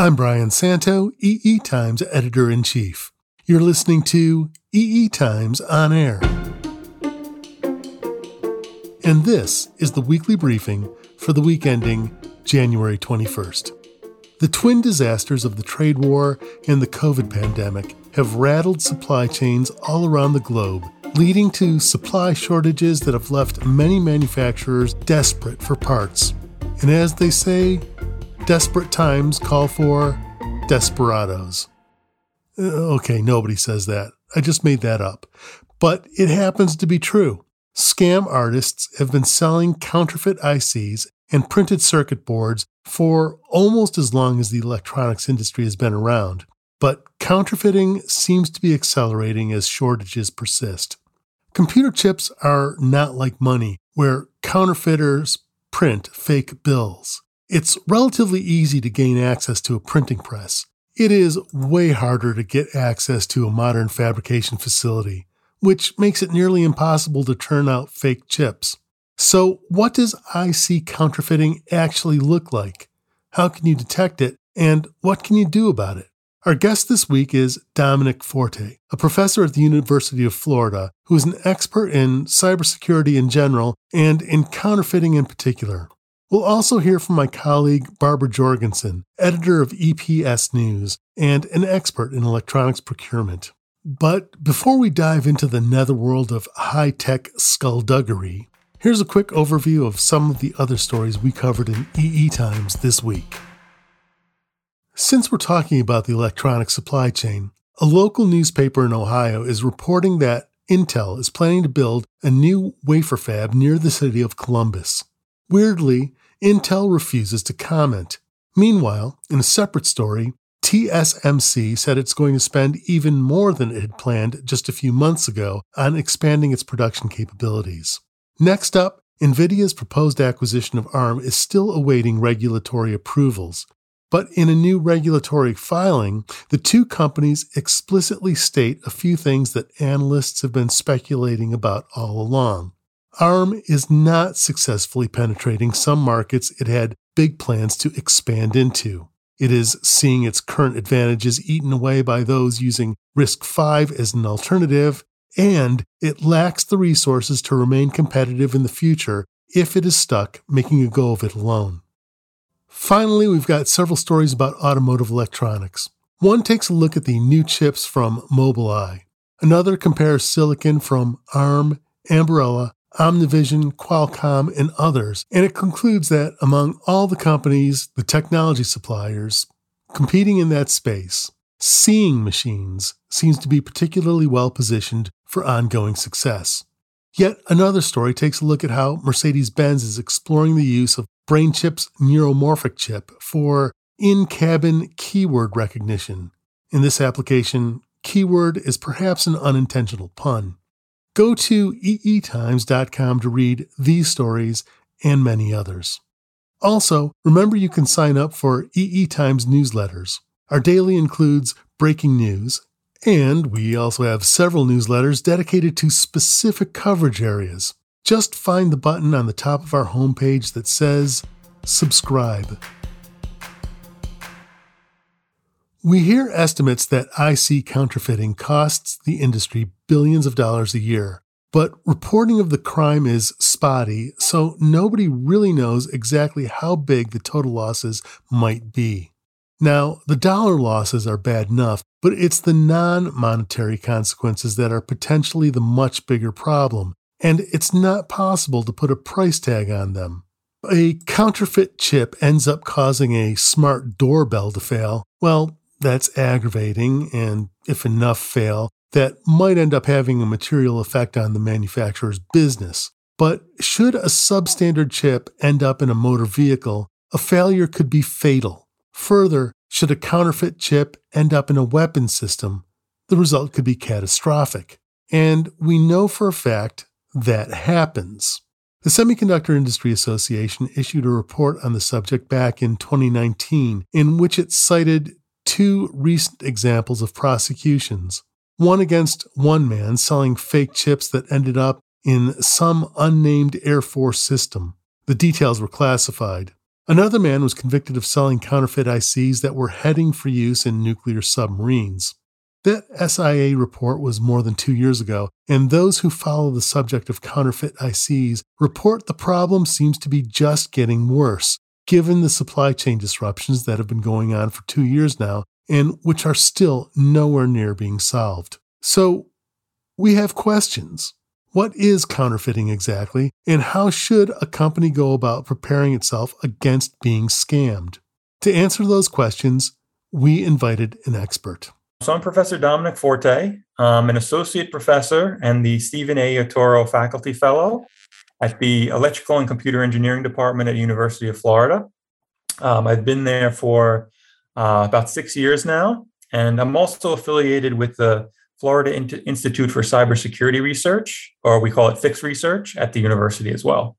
I'm Brian Santo, EE Times editor in chief. You're listening to EE Times On Air. And this is the weekly briefing for the week ending January 21st. The twin disasters of the trade war and the COVID pandemic have rattled supply chains all around the globe, leading to supply shortages that have left many manufacturers desperate for parts. And as they say, desperate times call for desperados. Uh, okay, nobody says that. I just made that up. But it happens to be true. Scam artists have been selling counterfeit ICs and printed circuit boards for almost as long as the electronics industry has been around. But counterfeiting seems to be accelerating as shortages persist. Computer chips are not like money, where counterfeiters print fake bills. It's relatively easy to gain access to a printing press. It is way harder to get access to a modern fabrication facility, which makes it nearly impossible to turn out fake chips. So, what does IC counterfeiting actually look like? How can you detect it? And what can you do about it? Our guest this week is Dominic Forte, a professor at the University of Florida who is an expert in cybersecurity in general and in counterfeiting in particular. We'll also hear from my colleague Barbara Jorgensen, editor of EPS News and an expert in electronics procurement. But before we dive into the netherworld of high tech skullduggery, here's a quick overview of some of the other stories we covered in EE Times this week. Since we're talking about the electronic supply chain, a local newspaper in Ohio is reporting that Intel is planning to build a new wafer fab near the city of Columbus. Weirdly, Intel refuses to comment. Meanwhile, in a separate story, TSMC said it's going to spend even more than it had planned just a few months ago on expanding its production capabilities. Next up, NVIDIA's proposed acquisition of ARM is still awaiting regulatory approvals. But in a new regulatory filing, the two companies explicitly state a few things that analysts have been speculating about all along. ARM is not successfully penetrating some markets it had big plans to expand into. It is seeing its current advantages eaten away by those using RISC-V as an alternative, and it lacks the resources to remain competitive in the future if it is stuck making a go of it alone. Finally, we've got several stories about automotive electronics. One takes a look at the new chips from Mobileye. Another compares silicon from ARM, Ambarella, Omnivision, Qualcomm, and others, and it concludes that among all the companies, the technology suppliers competing in that space, Seeing Machines seems to be particularly well positioned for ongoing success. Yet another story takes a look at how Mercedes Benz is exploring the use of BrainChip's neuromorphic chip for in cabin keyword recognition. In this application, keyword is perhaps an unintentional pun. Go to eetimes.com to read these stories and many others. Also, remember you can sign up for EE Times newsletters. Our daily includes breaking news, and we also have several newsletters dedicated to specific coverage areas. Just find the button on the top of our homepage that says subscribe. We hear estimates that IC counterfeiting costs the industry billions of dollars a year, but reporting of the crime is spotty, so nobody really knows exactly how big the total losses might be. Now, the dollar losses are bad enough, but it's the non monetary consequences that are potentially the much bigger problem, and it's not possible to put a price tag on them. A counterfeit chip ends up causing a smart doorbell to fail. Well, that's aggravating, and if enough fail, that might end up having a material effect on the manufacturer's business. But should a substandard chip end up in a motor vehicle, a failure could be fatal. Further, should a counterfeit chip end up in a weapon system, the result could be catastrophic. And we know for a fact that happens. The Semiconductor Industry Association issued a report on the subject back in 2019, in which it cited two recent examples of prosecutions one against one man selling fake chips that ended up in some unnamed Air Force system. The details were classified. Another man was convicted of selling counterfeit ICs that were heading for use in nuclear submarines. That SIA report was more than two years ago, and those who follow the subject of counterfeit ICs report the problem seems to be just getting worse, given the supply chain disruptions that have been going on for two years now and which are still nowhere near being solved. So, we have questions. What is counterfeiting exactly, and how should a company go about preparing itself against being scammed? To answer those questions, we invited an expert. So I'm Professor Dominic Forte. I'm an associate professor and the Stephen A. Otoro Faculty Fellow at the Electrical and Computer Engineering Department at University of Florida. Um, I've been there for uh, about six years now, and I'm also affiliated with the Florida Institute for Cybersecurity Research, or we call it FICS Research, at the university as well.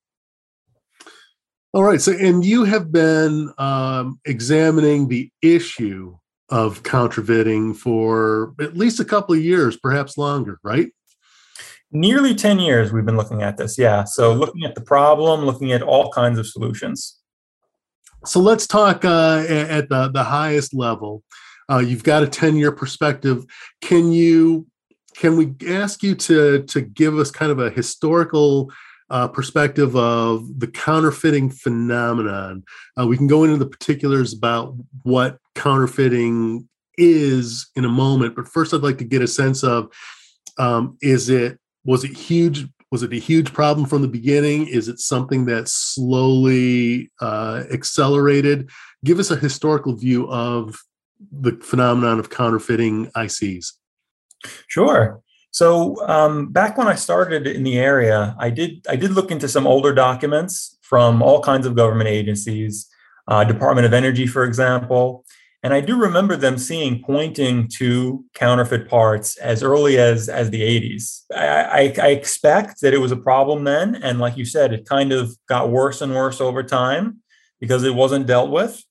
All right. So, and you have been um, examining the issue of counterfeiting for at least a couple of years, perhaps longer, right? Nearly 10 years we've been looking at this. Yeah. So looking at the problem, looking at all kinds of solutions. So let's talk uh, at the, the highest level. Uh, you've got a 10 year perspective. Can you can we ask you to to give us kind of a historical uh, perspective of the counterfeiting phenomenon. Uh, we can go into the particulars about what counterfeiting is in a moment, but first, I'd like to get a sense of um, is it was it huge? Was it a huge problem from the beginning? Is it something that slowly uh, accelerated? Give us a historical view of the phenomenon of counterfeiting ICs. Sure. So um, back when I started in the area, I did I did look into some older documents from all kinds of government agencies, uh, Department of Energy, for example, and I do remember them seeing pointing to counterfeit parts as early as as the 80s. I, I, I expect that it was a problem then, and like you said, it kind of got worse and worse over time because it wasn't dealt with.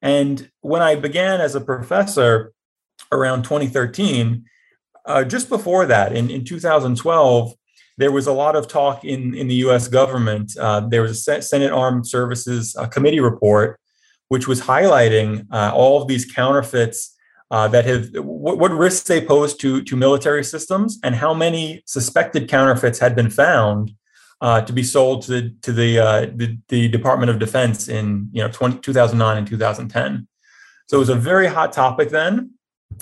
And when I began as a professor around 2013 uh, just before that, in, in 2012, there was a lot of talk in, in the US government. Uh, there was a Senate Armed Services uh, Committee report, which was highlighting uh, all of these counterfeits uh, that have what, what, risks they pose to, to military systems and how many suspected counterfeits had been found uh, to be sold to the, to the, the, the, Department of Defense in you know 20, 2009 and 2010. So it was a very hot topic then.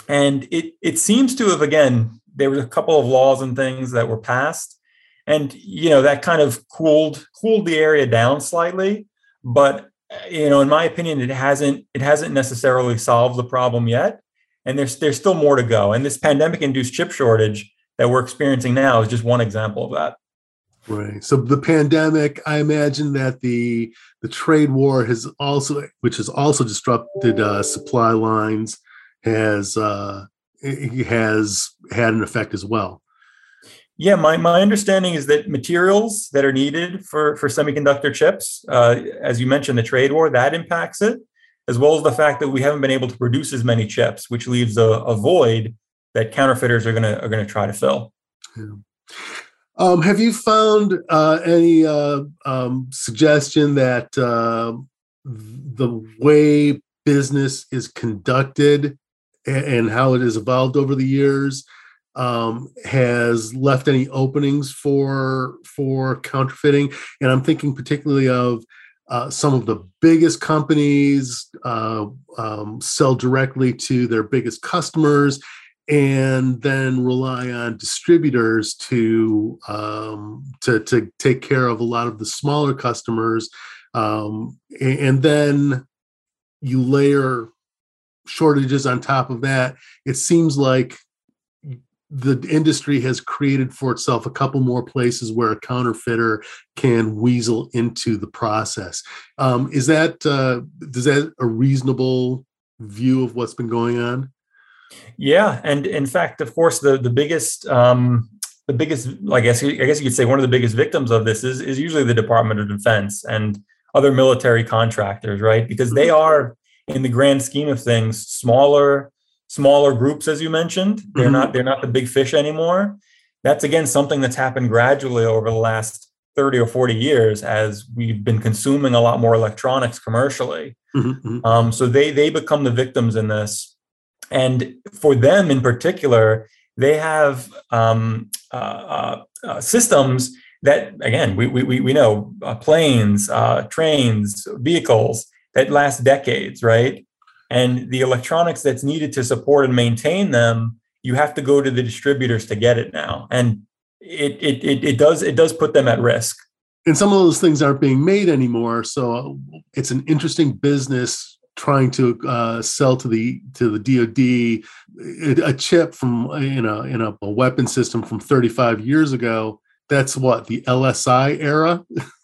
And it it seems to have again there were a couple of laws and things that were passed. And you know that kind of cooled cooled the area down slightly. But you know in my opinion it hasn't it hasn't necessarily solved the problem yet. And there's there's still more to go. And this pandemic induced chip shortage that we're experiencing now is just one example of that. Right. So the pandemic i imagine that the the trade war has also which has also disrupted uh, supply lines has uh, has had an effect as well. Yeah, my, my understanding is that materials that are needed for, for semiconductor chips, uh, as you mentioned, the trade war, that impacts it, as well as the fact that we haven't been able to produce as many chips, which leaves a, a void that counterfeiters are gonna are gonna try to fill. Yeah. Um, have you found uh, any uh, um, suggestion that uh, the way business is conducted and how it has evolved over the years um, has left any openings for for counterfeiting. And i'm thinking particularly of uh, some of the biggest companies uh, um, sell directly to their biggest customers and then rely on distributors to um, to to take care of a lot of the smaller customers. Um, and then you layer shortages on top of that, it seems like the industry has created for itself a couple more places where a counterfeiter can weasel into the process. Um, is that uh, is that a reasonable view of what's been going on? Yeah, and in fact, of course, the the biggest um, the biggest, I guess, I guess you could say one of the biggest victims of this is is usually the Department of Defense and other military contractors, right? Because they mm-hmm. are in the grand scheme of things, smaller smaller groups, as you mentioned. They're mm-hmm. not they're not the big fish anymore. That's again something that's happened gradually over the last 30 or 40 years as we've been consuming a lot more electronics commercially. Mm-hmm. mm-hmm. Um, so they they become the victims in this, and for them in particular, they have um, uh, uh, uh, systems that again we we we know uh, planes, uh, trains, vehicles that last decades, right? And the electronics that's needed to support and maintain them, you have to go to the distributors to get it now, and it it it, it does it does put them at risk and some of those things aren't being made anymore so it's an interesting business trying to uh, sell to the to the DoD a chip from you know in a, a weapon system from 35 years ago. That's what the LSI era.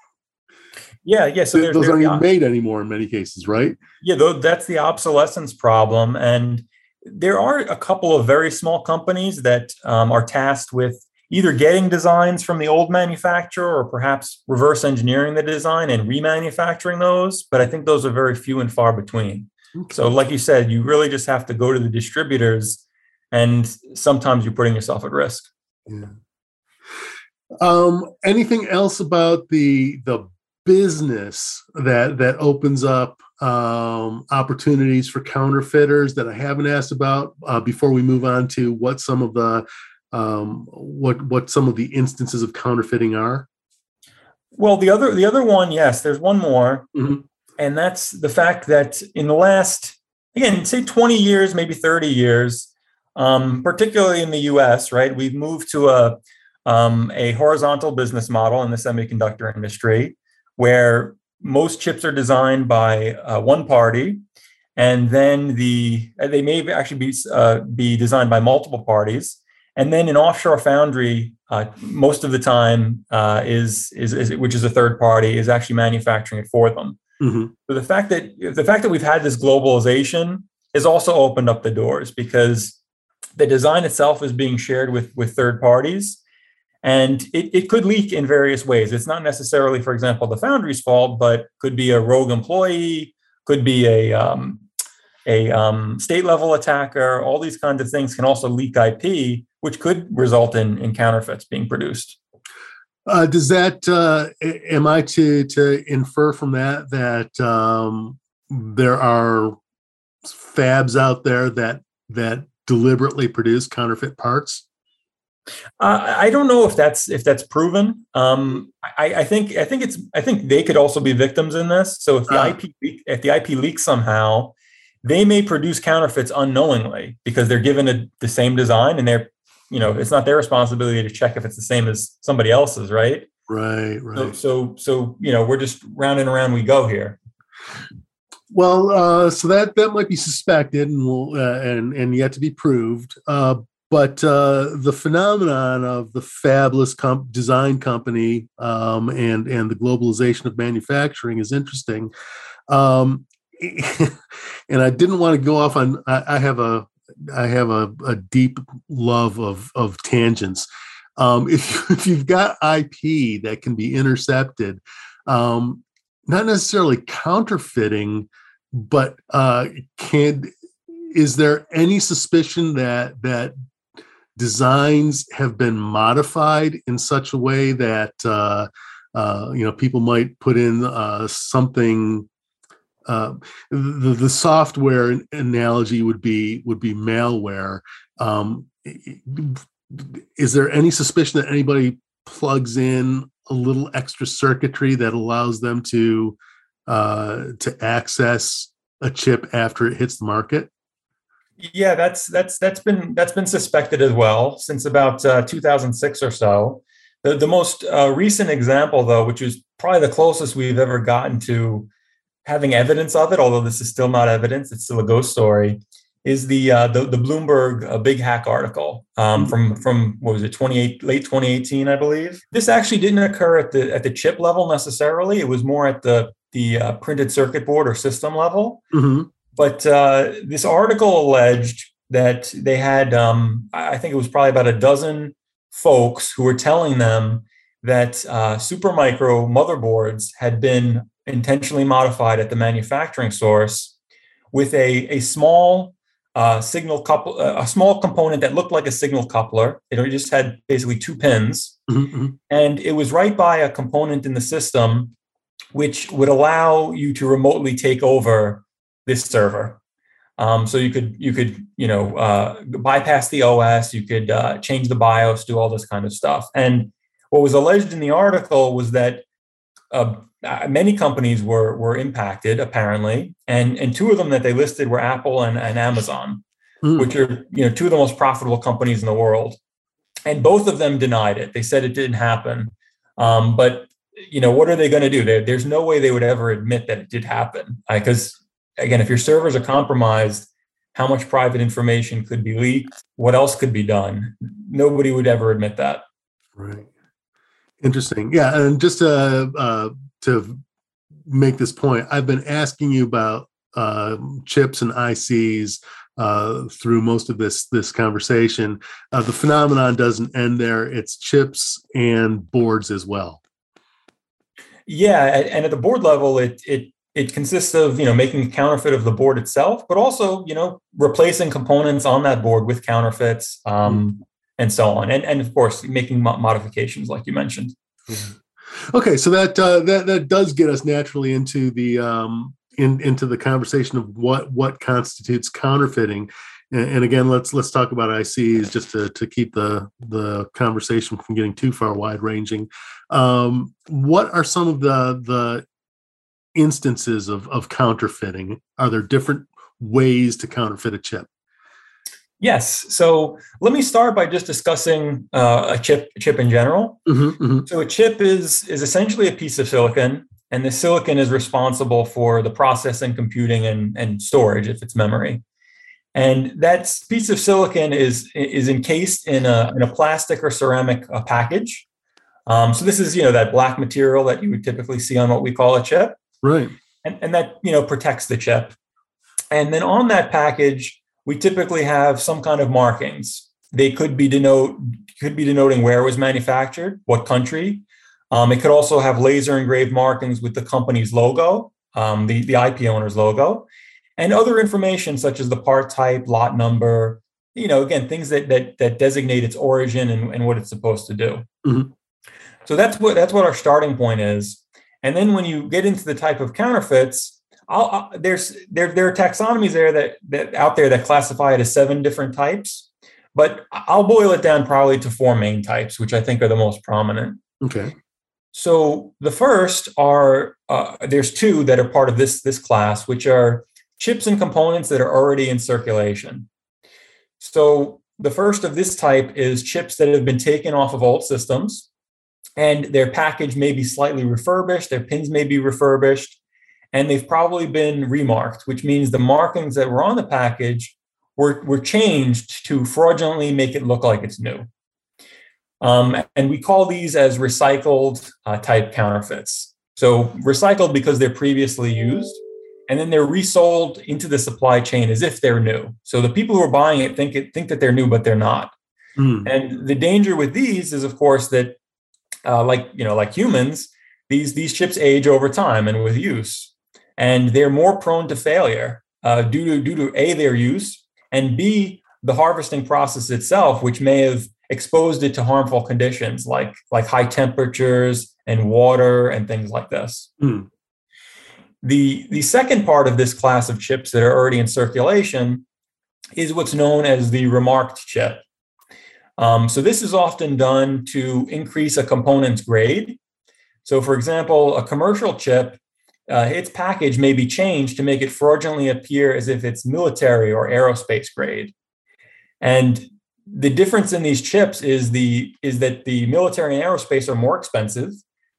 Yeah, yeah. So those aren't even made anymore in many cases, right? Yeah, though that's the obsolescence problem, and there are a couple of very small companies that um, are tasked with either getting designs from the old manufacturer or perhaps reverse engineering the design and remanufacturing those. But I think those are very few and far between. Okay. So, like you said, you really just have to go to the distributors, and sometimes you're putting yourself at risk. Yeah. Um, anything else about the the business that that opens up um, opportunities for counterfeiters that I haven't asked about uh, before we move on to what some of the um, what what some of the instances of counterfeiting are? Well, the other the other one, yes, there's one more, mm-hmm. and that's the fact that in the last again, say 20 years, maybe 30 years, um, particularly in the U.S., right, we've moved to a um, a horizontal business model in the semiconductor industry where most chips are designed by uh, one party and then the they may actually be uh, be designed by multiple parties and then an offshore foundry, uh, most of the time, uh, is, is, is which is a third party, is actually manufacturing it for them. Mm-hmm. So the fact that the fact that we've had this globalization has also opened up the doors because the design itself is being shared with with third parties, and it, it could leak in various ways. It's not necessarily, for example, the foundry's fault, but could be a rogue employee, could be a um, a um, state level attacker. All these kinds of things can also leak IP which could result in, in counterfeits being produced. Uh, does that uh, am I to to infer from that that um, there are fabs out there that that deliberately produce counterfeit parts? Uh, I don't know if that's if that's proven. Um, I, I, think I think it's I think they could also be victims in this. So if the uh, IP if the IP leaks somehow, they may produce counterfeits unknowingly because they're given a, the same design and they're you know it's not their responsibility to check if it's the same as somebody else's right? Right right. so so, so you know we're just round and around we go here. Well uh, so that that might be suspected and will uh, and and yet to be proved. Uh, but uh, the phenomenon of the fabless comp- design company um, and and the globalization of manufacturing is interesting um, and I didn't want to go off on. I, I have a I have a, a deep love of of tangents. Um, if if you've got IP that can be intercepted, um, not necessarily counterfeiting, but uh, can is there any suspicion that that designs have been modified in such a way that uh, uh, you know people might put in uh, something uh, the the software analogy would be would be malware. Um, is there any suspicion that anybody plugs in a little extra circuitry that allows them to uh, to access a chip after it hits the market? Yeah, that's that's that's been that's been suspected as well since about uh, 2006 or so. The, the most uh, recent example, though, which is probably the closest we've ever gotten to having evidence of it, although this is still not evidence, it's still a ghost story, is the uh, the, the Bloomberg uh, Big Hack article um, from from what was it, 28 late 2018, I believe. This actually didn't occur at the at the chip level necessarily. It was more at the the uh, printed circuit board or system level. Mm-hmm. But uh, this article alleged that they had, um, I think it was probably about a dozen folks who were telling them that uh, Supermicro motherboards had been intentionally modified at the manufacturing source with a, a small uh, signal couple, uh, a small component that looked like a signal coupler. It just had basically two pins, mm-hmm. and it was right by a component in the system which would allow you to remotely take over this server. Um, so you could you could you know uh, bypass the OS, you could uh, change the BIOS, do all this kind of stuff. And what was alleged in the article was that uh, many companies were were impacted apparently, and and two of them that they listed were Apple and, and Amazon, mm. which are you know two of the most profitable companies in the world, and both of them denied it. They said it didn't happen, um, but you know what are they going to do? There, there's no way they would ever admit that it did happen because again, if your servers are compromised, how much private information could be leaked? What else could be done? Nobody would ever admit that. Right. Interesting. Yeah, and just to uh, to make this point, I've been asking you about uh, chips and ICs uh, through most of this this conversation. Uh, the phenomenon doesn't end there; it's chips and boards as well. Yeah, and at the board level, it it it consists of you know making a counterfeit of the board itself, but also you know replacing components on that board with counterfeits um, mm. and so on, and and of course making mo- modifications like you mentioned. Okay, so that uh, that that does get us naturally into the um, in, into the conversation of what what constitutes counterfeiting. And, and again, let's let's talk about ICs just to, to keep the the conversation from getting too far wide ranging. Um, what are some of the the instances of, of counterfeiting? Are there different ways to counterfeit a chip? Yes. So let me start by just discussing uh, a chip chip in general. Mm-hmm, mm-hmm. So a chip is is essentially a piece of silicon, and the silicon is responsible for the processing, computing, and, and storage if it's memory. And that piece of silicon is is encased in a in a plastic or ceramic uh, package. Um, so this is you know that black material that you would typically see on what we call a chip. Right. And, and that, you know, protects the chip. And then on that package, we typically have some kind of markings. They could be denote could be denoting where it was manufactured, what country. Um, it could also have laser engraved markings with the company's logo, um, the, the IP owner's logo, and other information such as the part type, lot number, you know, again, things that that, that designate its origin and, and what it's supposed to do. Mm-hmm. So that's what that's what our starting point is. And then when you get into the type of counterfeits, I'll, I'll, there's there there are taxonomies there that that out there that classify it as seven different types, but I'll boil it down probably to four main types, which I think are the most prominent. Okay. So the first are uh, there's two that are part of this this class, which are chips and components that are already in circulation. So the first of this type is chips that have been taken off of old systems and their package may be slightly refurbished, their pins may be refurbished, and they've probably been remarked, which means the markings that were on the package were, were changed to fraudulently make it look like it's new. Um, and we call these as recycled uh, type counterfeits. So recycled because they're previously used, and then they're resold into the supply chain as if they're new. So the people who are buying it think it think that they're new, but they're not. Mm. And the danger with these is, of course, that uh, like you know like humans these these chips age over time and with use. And they're more prone to failure uh, due to due to a their use and b the harvesting process itself which may have exposed it to harmful conditions like like high temperatures and water and things like this. Mm. the the second part of this class of chips that are already in circulation is what's known as the remarked chip um, so this is often done to increase a component's grade. So for example, a commercial chip, uh, its package may be changed to make it fraudulently appear as if it's military or aerospace grade. And the difference in these chips is the is that the military and aerospace are more expensive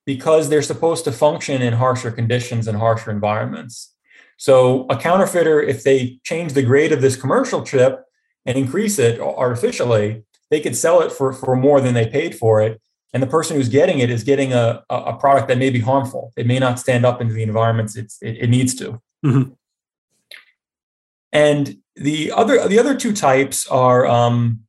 because they're supposed to function in harsher conditions and harsher environments. So a counterfeiter, if they change the grade of this commercial chip and increase it artificially, they could sell it for, for more than they paid for it. And the person who's getting it is getting a, a product that may be harmful. It may not stand up into the environments it's, it, it needs to. Mm-hmm. And the other the other two types are um,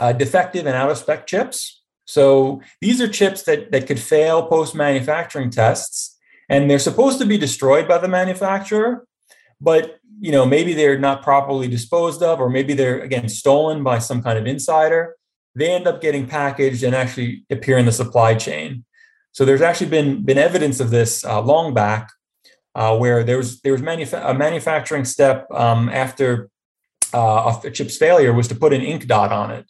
uh, defective and out of spec chips. So these are chips that that could fail post manufacturing tests, and they're supposed to be destroyed by the manufacturer, but you know maybe they're not properly disposed of, or maybe they're again stolen by some kind of insider. They end up getting packaged and actually appear in the supply chain. So there's actually been been evidence of this uh, long back, uh, where there was there was a manufacturing step um, after uh, a chip's failure was to put an ink dot on it,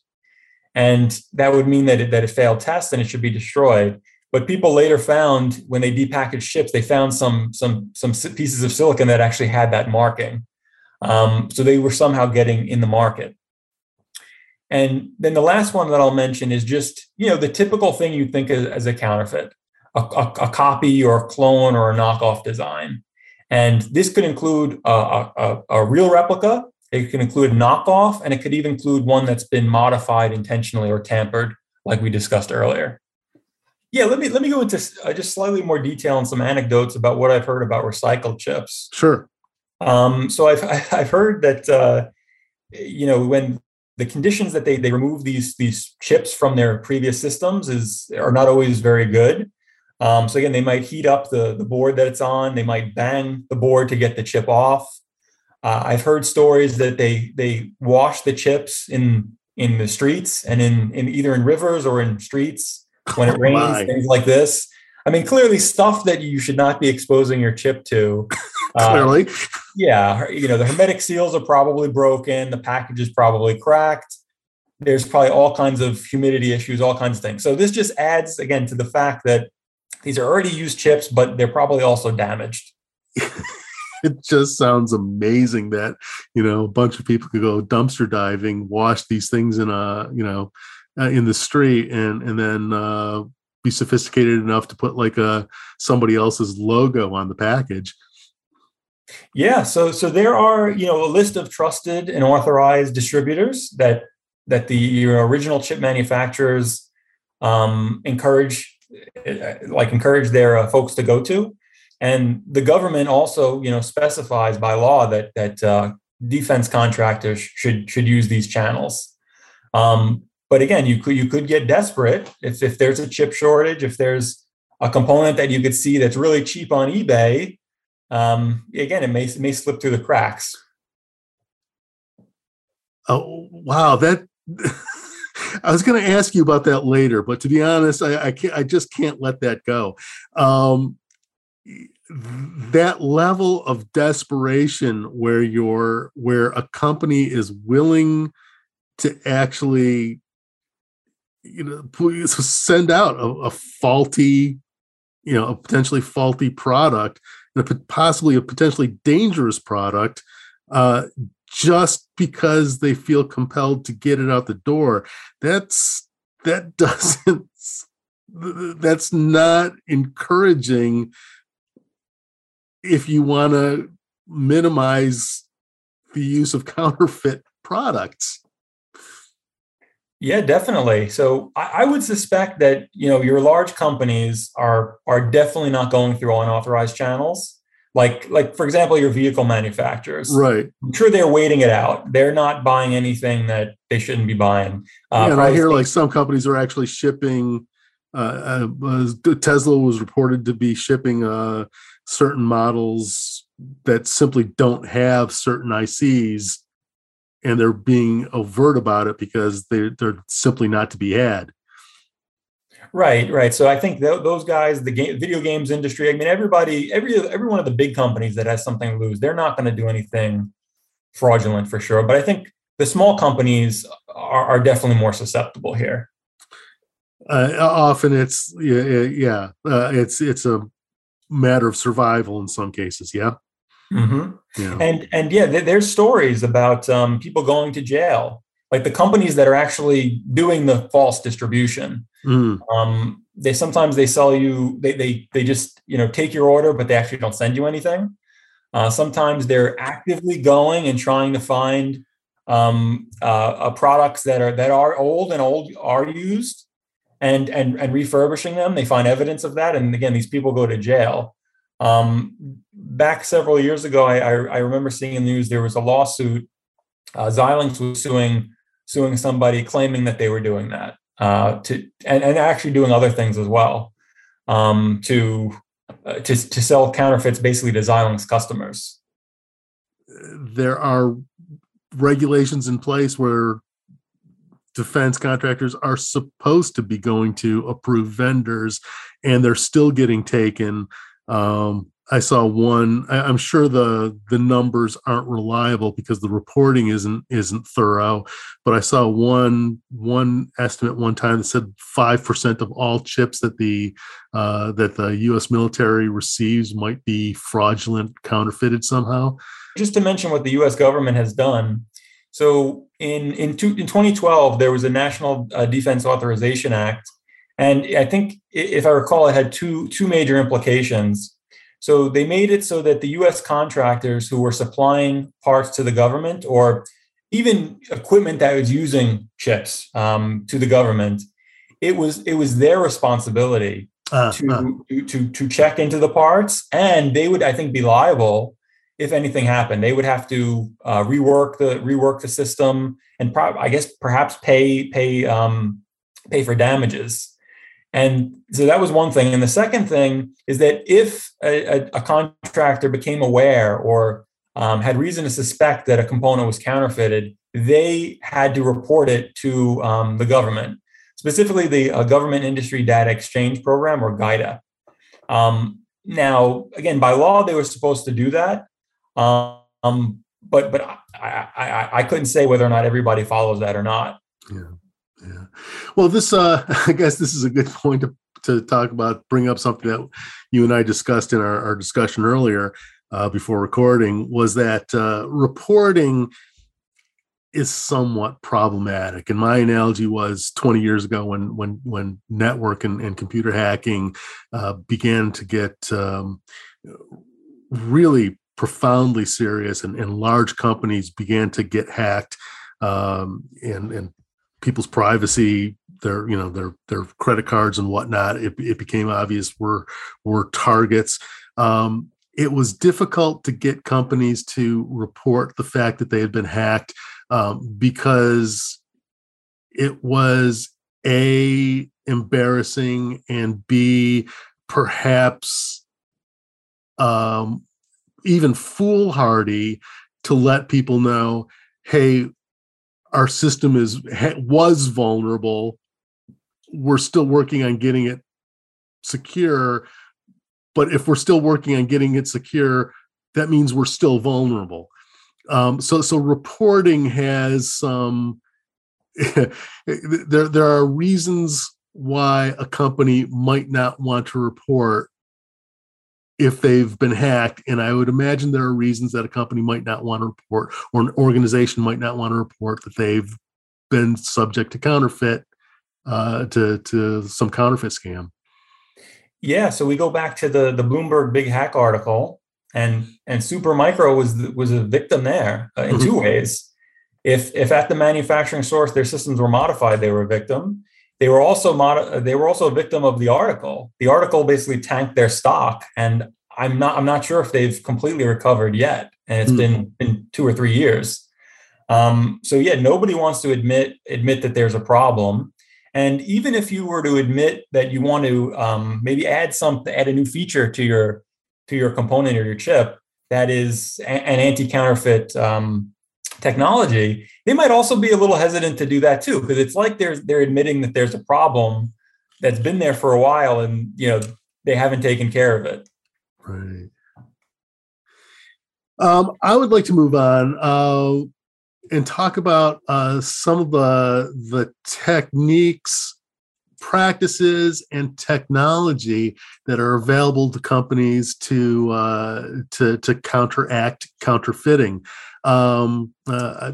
and that would mean that it, that it failed test and it should be destroyed. But people later found when they depackaged ships, they found some some some pieces of silicon that actually had that marking. Um, so they were somehow getting in the market. And then the last one that I'll mention is just you know the typical thing you think as, as a counterfeit, a, a, a, copy or a clone or a knockoff design. And this could include a, a, a real replica, it can include a knockoff, and it could even include one that's been modified intentionally or tampered, like we discussed earlier. Yeah, let me let me go into uh, just slightly more detail and some anecdotes about what I've heard about recycled chips. Sure. Um, so I've I've heard that uh, you know when the conditions that they they remove these these chips from their previous systems is are not always very good. Um, so again, they might heat up the the board that it's on. They might bang the board to get the chip off. Uh, I've heard stories that they they wash the chips in in the streets and in in either in rivers or in streets when it rains, oh things like this. I mean, clearly stuff that you should not be exposing your chip to. Uh, clearly. Yeah. You know, the hermetic seals are probably broken. The package is probably cracked. There's probably all kinds of humidity issues, all kinds of things. So this just adds, again, to the fact that these are already used chips, but they're probably also damaged. it just sounds amazing that, you know, a bunch of people could go dumpster diving, wash these things in a, you know, uh, in the street and and then uh, be sophisticated enough to put like a somebody else's logo on the package. Yeah, so so there are you know a list of trusted and authorized distributors that that the your original chip manufacturers um, encourage uh, like encourage their uh, folks to go to, and the government also you know specifies by law that that uh, defense contractors should should use these channels. Um, but again, you could you could get desperate if if there's a chip shortage, if there's a component that you could see that's really cheap on eBay. Um, again, it may it may slip through the cracks. Oh wow, that I was going to ask you about that later, but to be honest, I, I can't. I just can't let that go. Um, that level of desperation where you're where a company is willing to actually you know send out a, a faulty you know a potentially faulty product and a, possibly a potentially dangerous product uh, just because they feel compelled to get it out the door. That's that doesn't that's not encouraging if you want to minimize the use of counterfeit products yeah, definitely. So I, I, would suspect that you know your large companies are are definitely not going through unauthorized channels. Like like for example, your vehicle manufacturers. Right. I'm sure they're waiting it out. They're not buying anything that they shouldn't be buying. Uh, yeah, and I hear like some companies are actually shipping. Uh, uh, Tesla was reported to be shipping uh, certain models that simply don't have certain ICs and they're being overt about it because they're, they're simply not to be had. Right, right. So I think th- those guys, the game, video games industry, I mean, everybody, every every one of the big companies that has something to lose, they're not going to do anything fraudulent for sure. But I think the small companies are, are definitely more susceptible here. Uh, often it's yeah, yeah uh, it's it's a matter of survival in some cases. Yeah. Mm-hmm. Yeah. And and yeah, there's stories about um, people going to jail, like the companies that are actually doing the false distribution. Mm. Um, they sometimes they sell you they they they just you know take your order, but they actually don't send you anything. Uh, sometimes they're actively going and trying to find um, uh, uh, products that are that are old and old are used and and and refurbishing them. They find evidence of that, and again, these people go to jail. Um, back several years ago, I, I, I, remember seeing in the news there was a lawsuit. Uh, Xilinx was suing suing somebody claiming that they were doing that uh, to and, and actually doing other things as well um, to, uh, to to sell counterfeits basically to Xilinx customers. there are regulations in place where defense contractors are supposed to be going to approve vendors and they're still getting taken um, I saw one. I, am sure the the numbers aren't reliable because the reporting isn't isn't thorough. But I saw one one estimate one time that said five percent of all chips that the uh, that the U.S. military receives might be fraudulent, counterfeited somehow. Just to mention what the U.S. government has done. So in in, two, in 2012, there was a National uh, Defense Authorization Act, and I think if I recall, it had two two major implications. So they made it so that the US contractors who were supplying parts to the government or even equipment that was using chips um, to the government, it was it was their responsibility uh, to, uh. to to check into the parts, and they would I think be liable if anything happened. They would have to uh, rework the rework the system and pro- I guess perhaps pay pay um, pay for damages. And so that was one thing. And the second thing is that if a, a, contractor became aware or um, had reason to suspect that a component was counterfeited, they had to report it to um, the government, specifically the uh, Government Industry Data Exchange Program or GIDEP. Um, now, again, by law, they were supposed to do that. Um, but but I, I, I couldn't say whether or not everybody follows that or not. Yeah. Yeah. Well, this uh, I guess this is a good point to to talk about, bring up something that you and I discussed in our, our discussion earlier uh, before recording was that uh, reporting is somewhat problematic. And my analogy was 20 years ago when when when network and, and computer hacking uh, began to get um, really profoundly serious, and, and large companies began to get hacked, um, and and people's privacy their you know their their credit cards and whatnot it, it became obvious were were targets. Um, it was difficult to get companies to report the fact that they had been hacked um, because it was a embarrassing and b perhaps um, even foolhardy to let people know hey our system is was vulnerable we're still working on getting it secure but if we're still working on getting it secure that means we're still vulnerable. Um, so so reporting has some there there are reasons why a company might not want to report if they've been hacked. And I would imagine there are reasons that a company might not want to report or an organization might not want to report that they've been subject to counterfeit, uh, to, to some counterfeit scam. Yeah, so we go back to the the Bloomberg Big Hack article, and and Supermicro was was a victim there uh, in mm-hmm. two ways. If if at the manufacturing source their systems were modified, they were a victim. They were also mod- they were also a victim of the article. The article basically tanked their stock, and I'm not I'm not sure if they've completely recovered yet. And it's mm-hmm. been been two or three years. Um, so yeah, nobody wants to admit admit that there's a problem. And even if you were to admit that you want to um, maybe add some add a new feature to your to your component or your chip that is an anti counterfeit um, technology, they might also be a little hesitant to do that too, because it's like they're they're admitting that there's a problem that's been there for a while, and you know they haven't taken care of it. Right. Um, I would like to move on uh, and talk about uh, some of the the techniques, practices, and technology that are available to companies to uh, to to counteract counterfeiting. Um, uh,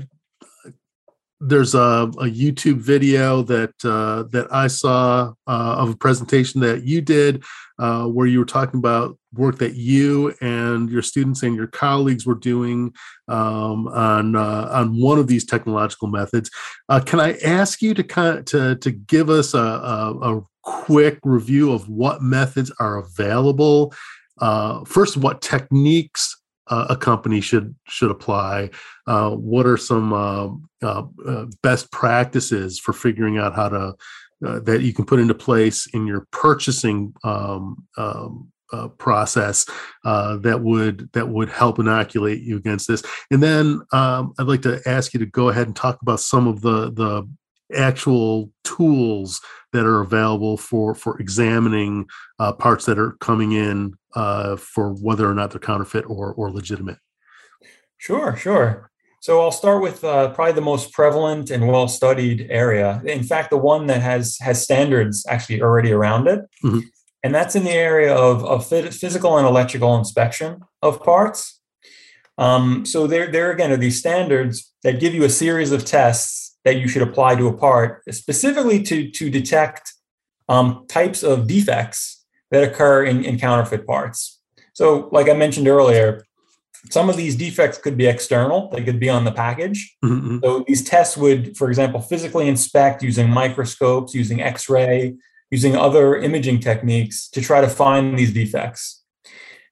there's a, a, YouTube video that uh, that I saw uh, of a presentation that you did, uh, where you were talking about work that you and your students and your colleagues were doing um, on uh, on one of these technological methods. Uh, can I ask you to kind of, to to give us a, a, a quick review of what methods are available? Uh, first, what techniques uh, a company should should apply? Uh, what are some uh, uh, uh best practices for figuring out how to uh, that you can put into place in your purchasing um, um, uh, process uh, that would that would help inoculate you against this. And then um, I'd like to ask you to go ahead and talk about some of the the actual tools that are available for for examining uh, parts that are coming in uh, for whether or not they're counterfeit or or legitimate. Sure, sure. So I'll start with uh, probably the most prevalent and well studied area. In fact, the one that has has standards actually already around it. Mm-hmm and that's in the area of, of physical and electrical inspection of parts. Um, so there, there again are these standards that give you a series of tests that you should apply to a part, specifically to, to detect um, types of defects that occur in, in counterfeit parts. So, like I mentioned earlier, some of these defects could be external, they could be on the package. Mm-hmm. So, these tests would, for example, physically inspect using microscopes, using X ray, using other imaging techniques to try to find these defects.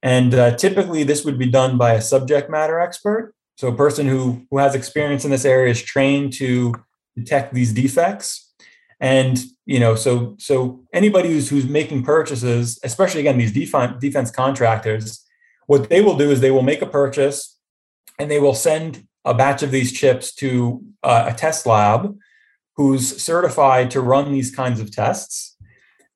And uh, typically, this would be done by a subject matter expert. So, a person who, who has experience in this area is trained to detect these defects. And you know, so so anybody who's who's making purchases, especially again these defense defense contractors, what they will do is they will make a purchase, and they will send a batch of these chips to uh, a test lab, who's certified to run these kinds of tests.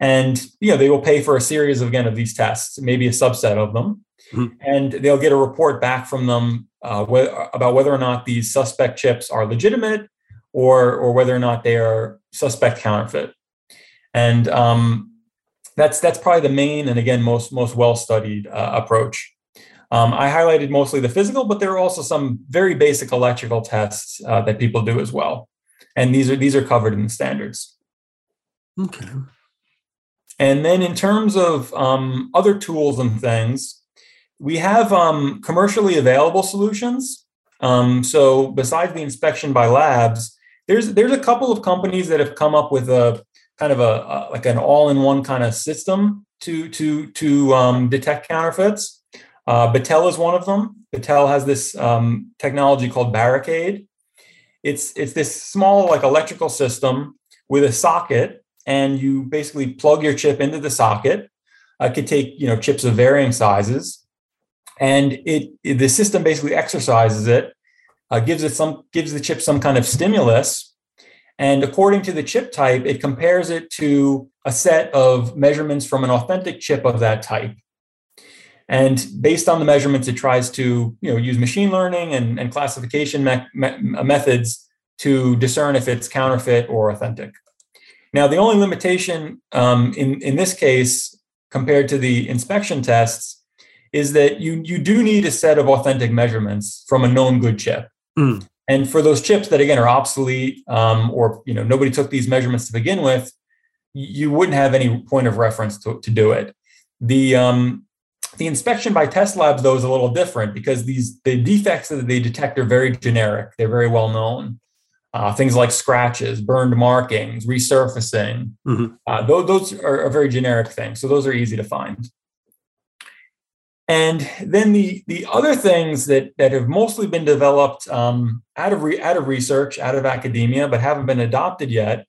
And you know they will pay for a series of again of these tests maybe a subset of them. Mm-hmm. and they'll get a report back from them uh, wh- about whether or not these suspect chips are legitimate or or whether or not they are suspect counterfeit. And um, that's that's probably the main and again most most well studied uh, approach um, i highlighted mostly the physical but there are also some very basic electrical tests uh, that people do as well and these are these are covered in the standards okay and then in terms of um, other tools and things, we have um, commercially available solutions. Um, so besides the inspection by labs, there's there's a couple of companies that have come up with a kind of a, a like an all-in-one kind of system to to to um, detect counterfeits. Uh, Battelle is one of them. Battelle has this um, technology called Barricade. It's it's this small like electrical system with a socket and you basically plug your chip into the socket. It could take you know chips of varying sizes, and it, it the system basically exercises it, uh, gives it some gives the chip some kind of stimulus, and according to the chip type, it compares it to a set of measurements from an authentic chip of that type. And based on the measurements, it tries to you know use machine learning and, and classification me- me- methods to discern if it's counterfeit or authentic. Now, the only limitation um, in, in this case compared to the inspection tests is that you, you do need a set of authentic measurements from a known good chip. Mm. And for those chips that again are obsolete um, or you know nobody took these measurements to begin with, you wouldn't have any point of reference to, to do it. The um, the inspection by test labs though is a little different because these the defects that they detect are very generic. They're very well known uh, things like scratches, burned markings, resurfacing. Mm-hmm. Uh, those, those are, are, very generic things. So those are easy to find. And then the, the other things that, that have mostly been developed um, out, of re, out of research, out of academia, but haven't been adopted yet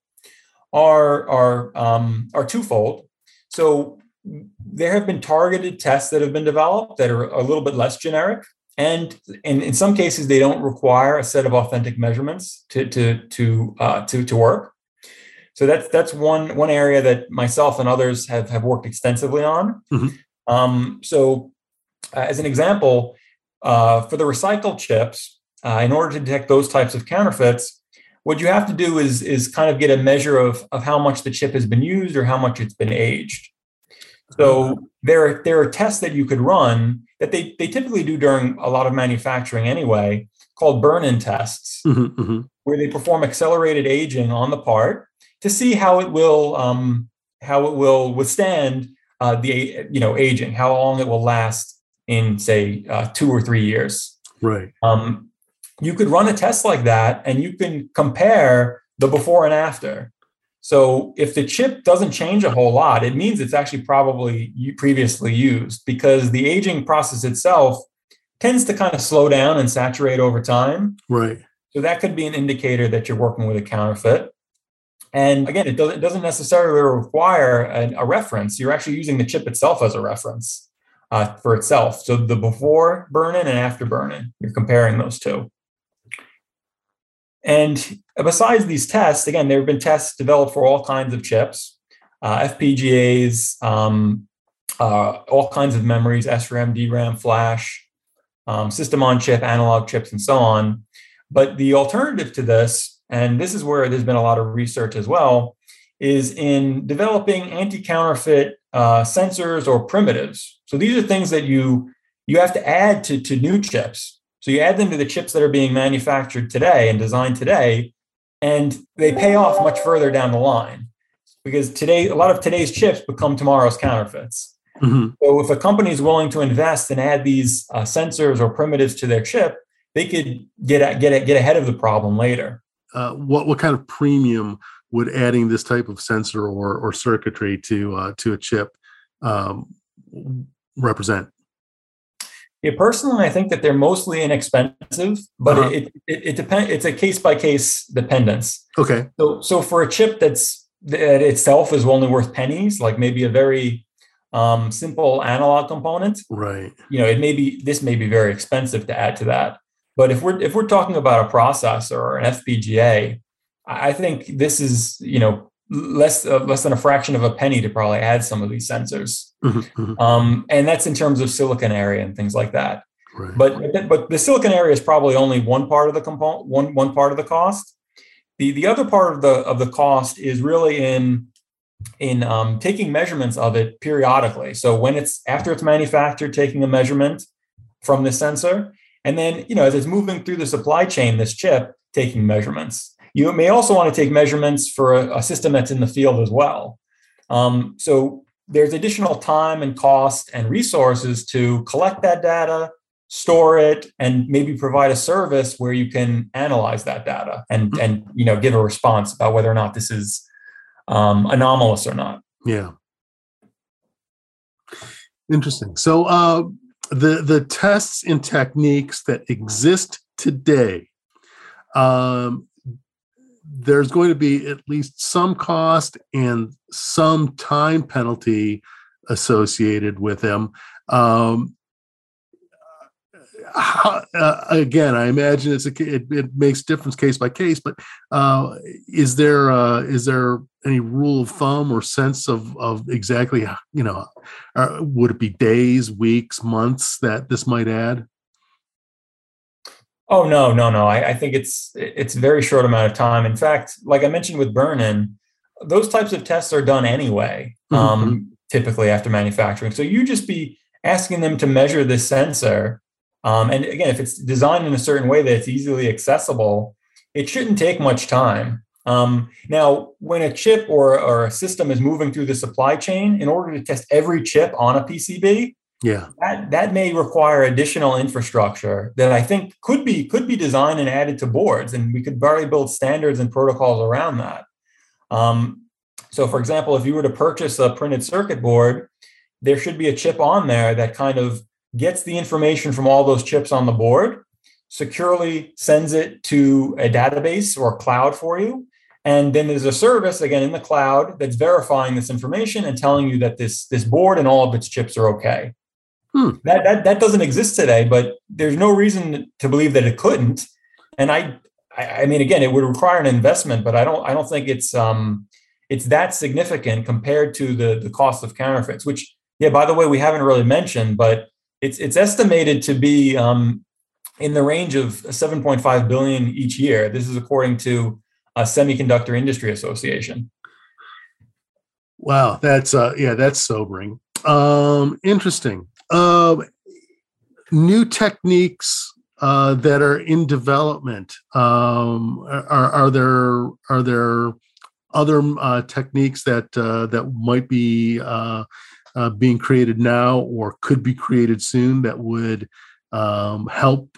are, are, um, are twofold. So there have been targeted tests that have been developed that are a little bit less generic and in, in some cases they don't require a set of authentic measurements to to to uh, to to work. So that's that's one one area that myself and others have have worked extensively on. Mm-hmm. Um, so, uh, as an example, uh, for the recycled chips, uh, in order to detect those types of counterfeits, what you have to do is is kind of get a measure of of how much the chip has been used or how much it's been aged. So there, there are tests that you could run that they, they typically do during a lot of manufacturing anyway, called burn-in tests, mm-hmm, mm-hmm. where they perform accelerated aging on the part to see how it will um, how it will withstand uh, the you know aging, how long it will last in say uh, two or three years. Right. Um, you could run a test like that, and you can compare the before and after. So if the chip doesn't change a whole lot, it means it's actually probably previously used because the aging process itself tends to kind of slow down and saturate over time. Right. So that could be an indicator that you're working with a counterfeit. And again, it doesn't, it doesn't necessarily require a, a reference. You're actually using the chip itself as a reference. uh, for itself. So the before burn-in and after burn-in, you're comparing those two. And besides these tests, again, there have been tests developed for all kinds of chips, uh, FPGAs, um, uh, all kinds of memories, SRAM, DRAM, flash, um, system on chip, analog chips, and so on. But the alternative to this, and this is where there's been a lot of research as well, is in developing anti-counterfeit uh, sensors or primitives. So these are things that you you have to add to, to new chips. So you add them to the chips that are being manufactured today and designed today, and they pay off much further down the line because today a lot of today's chips become tomorrow's counterfeits. Mm-hmm. So if a company is willing to invest and add these uh, sensors or primitives to their chip, they could get get get ahead of the problem later. Uh, what what kind of premium would adding this type of sensor or or circuitry to uh, to a chip um, represent? Yeah, personally, I think that they're mostly inexpensive, but uh-huh. it, it, it depends. It's a case by case dependence. Okay. So so for a chip that's that itself is only worth pennies, like maybe a very um, simple analog component, right? You know, it may be this may be very expensive to add to that. But if we're if we're talking about a processor or an FPGA, I think this is you know less uh, less than a fraction of a penny to probably add some of these sensors, mm-hmm, mm-hmm. um, and that's in terms of silicon area and things like that. Right. But but the silicon area is probably only one part of the component one one part of the cost. The the other part of the of the cost is really in in um, taking measurements of it periodically. So when it's after it's manufactured, taking a measurement from the sensor, and then, you know, as it's moving through the supply chain, this chip taking measurements. You may also want to take measurements for a, a system that's in the field as well. Um, so there's additional time and cost and resources to collect that data, store it, and maybe provide a service where you can analyze that data and mm-hmm. and you know give a response about whether or not this is um, anomalous or not. Yeah. Interesting. So uh, the the tests and techniques that exist today um, there's going to be at least some cost and some time penalty associated with them um, how, uh, again, I imagine it's a it, it, makes difference case by case. But uh, is there uh, is there any rule of thumb or sense of of exactly you know uh, would it be days, weeks, months that this might add? Oh no, no, no. I, I think it's it's a very short amount of time. In fact, like I mentioned with burn-in, those types of tests are done anyway. Mm-hmm. Um, typically after manufacturing, so you just be asking them to measure this sensor um, and again, if it's designed in a certain way that it's easily accessible, it shouldn't take much time. Um, now, when a chip or, or a system is moving through the supply chain, in order to test every chip on a PCB, yeah, that, that may require additional infrastructure that I think could be could be designed and added to boards, and we could probably build standards and protocols around that. Um, so, for example, if you were to purchase a printed circuit board, there should be a chip on there that kind of gets the information from all those chips on the board, securely sends it to a database or cloud for you. And then there's a service again in the cloud that's verifying this information and telling you that this, this board and all of its chips are okay. Hmm. That, that that doesn't exist today, but there's no reason to believe that it couldn't. And I, I, I mean, again, it would require an investment, but I don't, I don't think it's um, it's that significant compared to the the cost of counterfeits. Which, yeah, by the way, we haven't really mentioned, but it's it's estimated to be um, in the range of 7.5 billion each year. This is according to a Semiconductor Industry Association. Wow, that's uh, yeah, that's sobering. Um, interesting. Um, new techniques uh, that are in development. Um, are, are there are there other uh, techniques that uh, that might be uh, uh, being created now or could be created soon that would um, help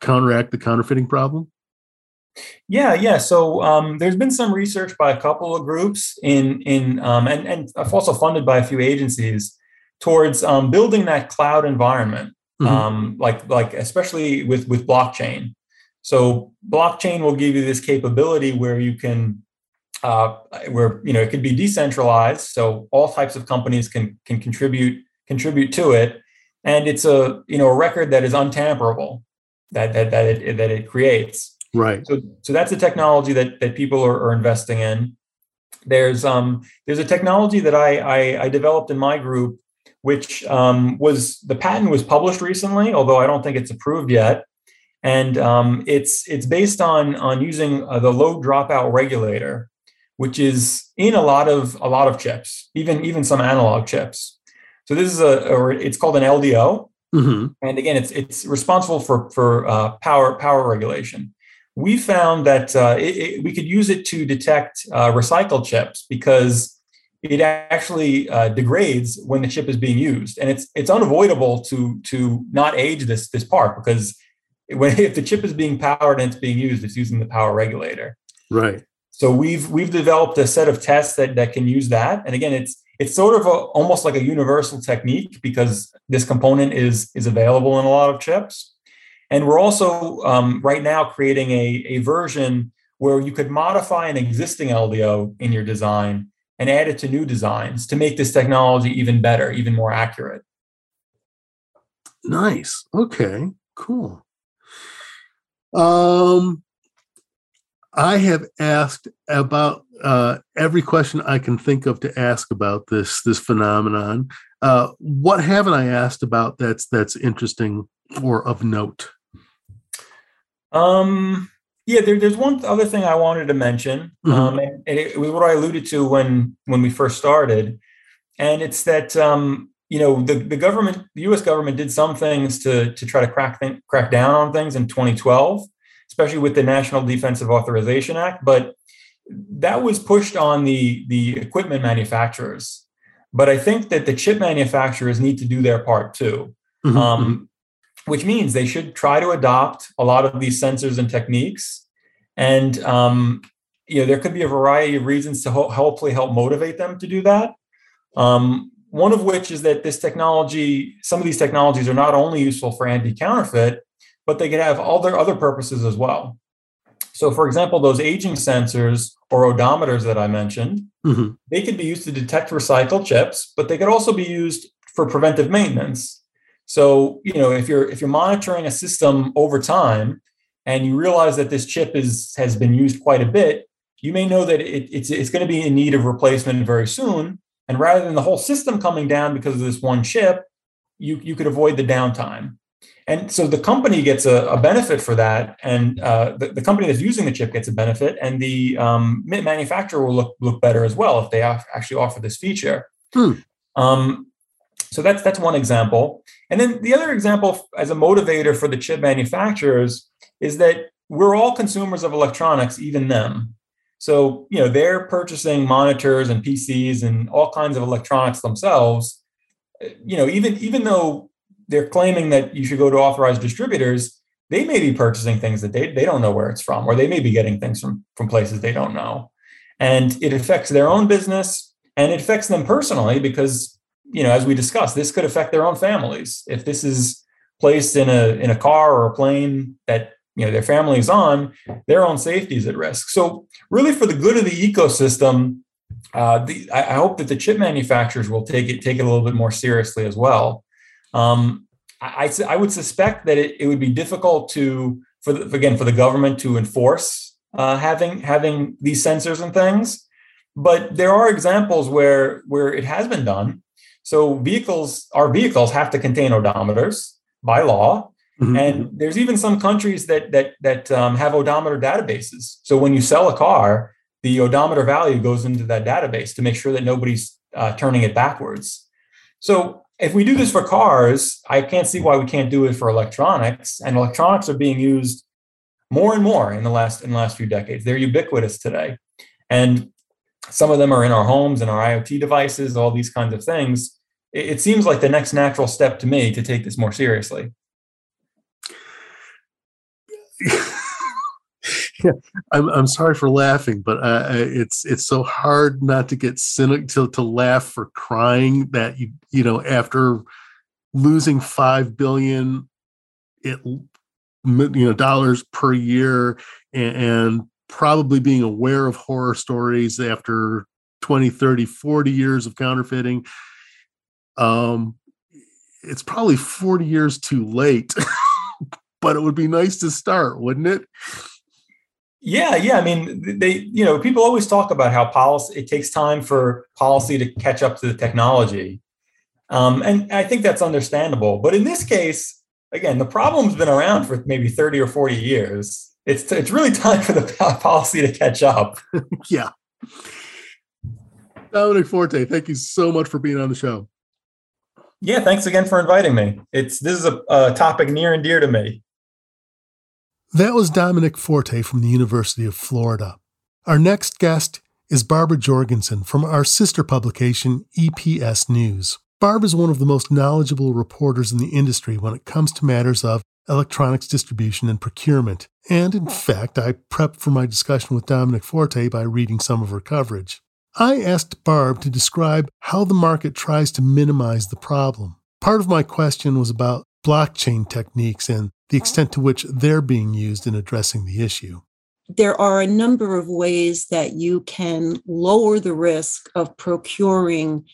counteract the counterfeiting problem? Yeah, yeah. So um, there's been some research by a couple of groups in in um, and and also funded by a few agencies towards um, building that cloud environment, mm-hmm. Um, like like especially with with blockchain. So blockchain will give you this capability where you can uh, where you know it could be decentralized, so all types of companies can can contribute contribute to it, and it's a you know a record that is untamperable that that that it that it creates. Right. So so that's a technology that that people are, are investing in. There's um there's a technology that I I, I developed in my group, which um, was the patent was published recently, although I don't think it's approved yet. And um, it's it's based on on using uh, the low dropout regulator, which is in a lot of a lot of chips, even even some analog chips. So this is a, or it's called an LDO, mm-hmm. and again, it's it's responsible for for uh, power power regulation. We found that uh, it, it, we could use it to detect uh, recycled chips because it actually uh, degrades when the chip is being used, and it's it's unavoidable to to not age this this part because when if the chip is being powered and it's being used, it's using the power regulator. Right. So we've we've developed a set of tests that that can use that, and again, it's it's sort of a, almost like a universal technique because this component is is available in a lot of chips, and we're also um, right now creating a a version where you could modify an existing LDO in your design and add it to new designs to make this technology even better, even more accurate. Nice. Okay. Cool. Um, I have asked about uh, every question I can think of to ask about this this phenomenon. Uh, what haven't I asked about that's that's interesting or of note? Um, yeah, there, there's one other thing I wanted to mention, mm-hmm. um, and, and, it was what I alluded to when when we first started, and it's that um, you know the, the government, the U.S. government, did some things to to try to crack th- crack down on things in 2012 especially with the National Defensive Authorization Act. But that was pushed on the, the equipment manufacturers. But I think that the chip manufacturers need to do their part too, mm-hmm. um, mm-hmm. Which means they should try to adopt a lot of these sensors and techniques. And um, you know, there could be a variety of reasons to ho- hopefully help motivate them to do that. Um, one of which is that this technology, some of these technologies are not only useful for anti-counterfeit, but they could have all their other purposes as well. So, for example, those aging sensors or odometers that I mentioned, mm-hmm. they could be used to detect recycled chips, but they could also be used for preventive maintenance. So, you know, if you're if you're monitoring a system over time and you realize that this chip is has been used quite a bit, you may know that it, it's it's going to be in need of replacement very soon. And rather than the whole system coming down because of this one chip, you you could avoid the downtime. And so the company gets a, a benefit for that, and uh, the, the, company that's using the chip gets a benefit, and the um, manufacturer will look look better as well if they actually offer this feature. Hmm. Um, so that's that's one example. And then the other example, as a motivator for the chip manufacturers, is that we're all consumers of electronics, even them. So you know they're purchasing monitors and PCs and all kinds of electronics themselves. You know, even even though they're claiming that you should go to authorized distributors, they may be purchasing things that they, they don't know where it's from, or they may be getting things from, from places they don't know. And it affects their own business and it affects them personally because, you know, as we discussed, this could affect their own families. If this is placed in a in a car or a plane that you know their family is on, their own safety is at risk. So really for the good of the ecosystem, uh, the, I, I hope that the chip manufacturers will take it take it a little bit more seriously as well um, I, I would suspect that it, it would be difficult to, for the, again, for the government to enforce uh, having having these sensors and things. But there are examples where where it has been done. So vehicles, our vehicles have to contain odometers by law, mm-hmm. and there's even some countries that that that um, have odometer databases. So when you sell a car, the odometer value goes into that database to make sure that nobody's uh, turning it backwards. So if we do this for cars, I can't see why we can't do it for electronics. And electronics are being used more and more in the last in the last few decades. They're ubiquitous today, and some of them are in our homes and our IoT devices, all these kinds of things. It, it seems like the next natural step to me to take this more seriously. yeah, I'm I'm sorry for laughing, but uh, it's it's so hard not to get cynic to to laugh for crying that you you know after losing five billion it you know dollars per year and, and probably being aware of horror stories after 20 30 40 years of counterfeiting um it's probably 40 years too late, but it would be nice to start, wouldn't it? Yeah, yeah. I mean, they, you know, people always talk about how policy, it takes time for policy to catch up to the technology. Um, and I think that's understandable. But in this case, again, the problem's been around for maybe 30 or 40 years. It's, it's really time for the policy to catch up. yeah. Domenic Forte, thank you so much for being on the show. Yeah, thanks again for inviting me. It's this is a, a topic near and dear to me. That was Domenic Forte from the University of Florida. Our next guest is Barbara Jorgensen from our sister publication, EPS News. Barb is one of the most knowledgeable reporters in the industry when it comes to matters of electronics distribution and procurement. And in fact, I prepped for my discussion with Domenic Forte by reading some of her coverage. I asked Barb to describe how the market tries to minimize the problem. Part of my question was about blockchain techniques and the extent to which they're being used in addressing the issue. There are a number of ways that you can lower the risk of procuring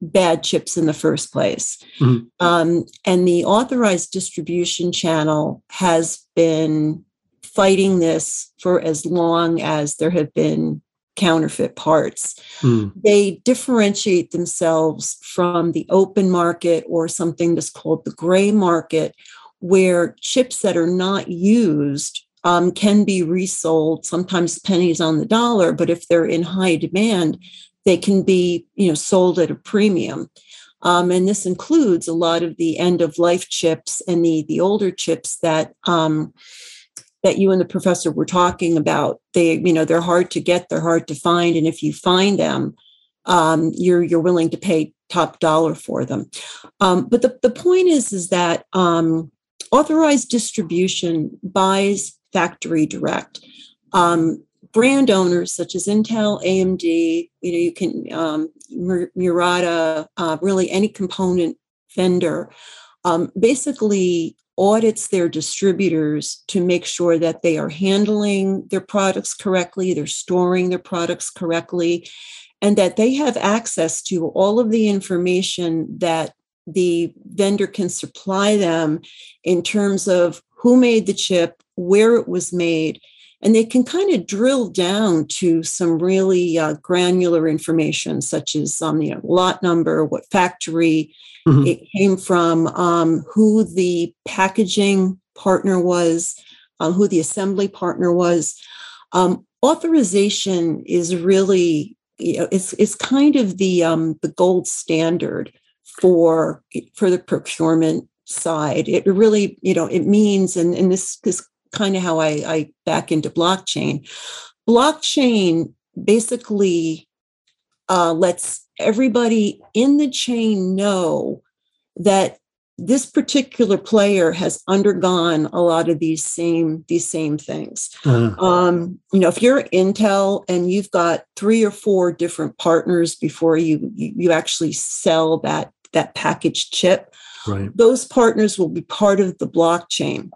bad chips in the first place. Mm-hmm. Um, and the authorized distribution channel has been fighting this for as long as there have been counterfeit parts. Mm. They differentiate themselves from the open market or something that's called the gray market, where chips that are not used um, can be resold, sometimes pennies on the dollar, but if they're in high demand, they can be you know sold at a premium. Um, and this includes a lot of the end of life chips and the the older chips that um, that you and the professor were talking about they you know they're hard to get they're hard to find and if you find them um, you're you're willing to pay top dollar for them um, but the, the point is is that um, authorized distribution buys factory direct. Um, brand owners such as intel amd you know you can um, murata uh, really any component vendor um, basically audits their distributors to make sure that they are handling their products correctly, they're storing their products correctly, and that they have access to all of the information that the vendor can supply them in terms of who made the chip, where it was made, and they can kind of drill down to some really uh, granular information, such as um, you know, lot number, what factory mm-hmm. it came from, um, who the packaging partner was, um, who the assembly partner was. Um, authorization is really, you know, it's it's kind of the um, the gold standard for for the procurement side. It really, you know, it means, and, and this is kind of how I, I back into blockchain. Blockchain basically uh, lets everybody in the chain know that this particular player has undergone a lot of these same these same things uh-huh. um, you know if you're intel and you've got three or four different partners before you you, you actually sell that that packaged chip right. those partners will be part of the blockchain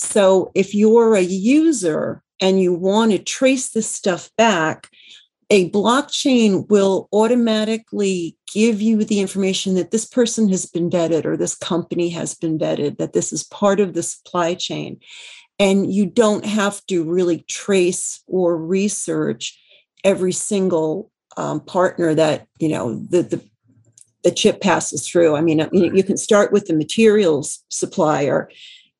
so if you're a user and you want to trace this stuff back, a blockchain will automatically give you the information that this person has been vetted or this company has been vetted, that this is part of the supply chain. And you don't have to really trace or research every single um, partner that, you know, the, the, the chip passes through. I mean, you can start with the materials supplier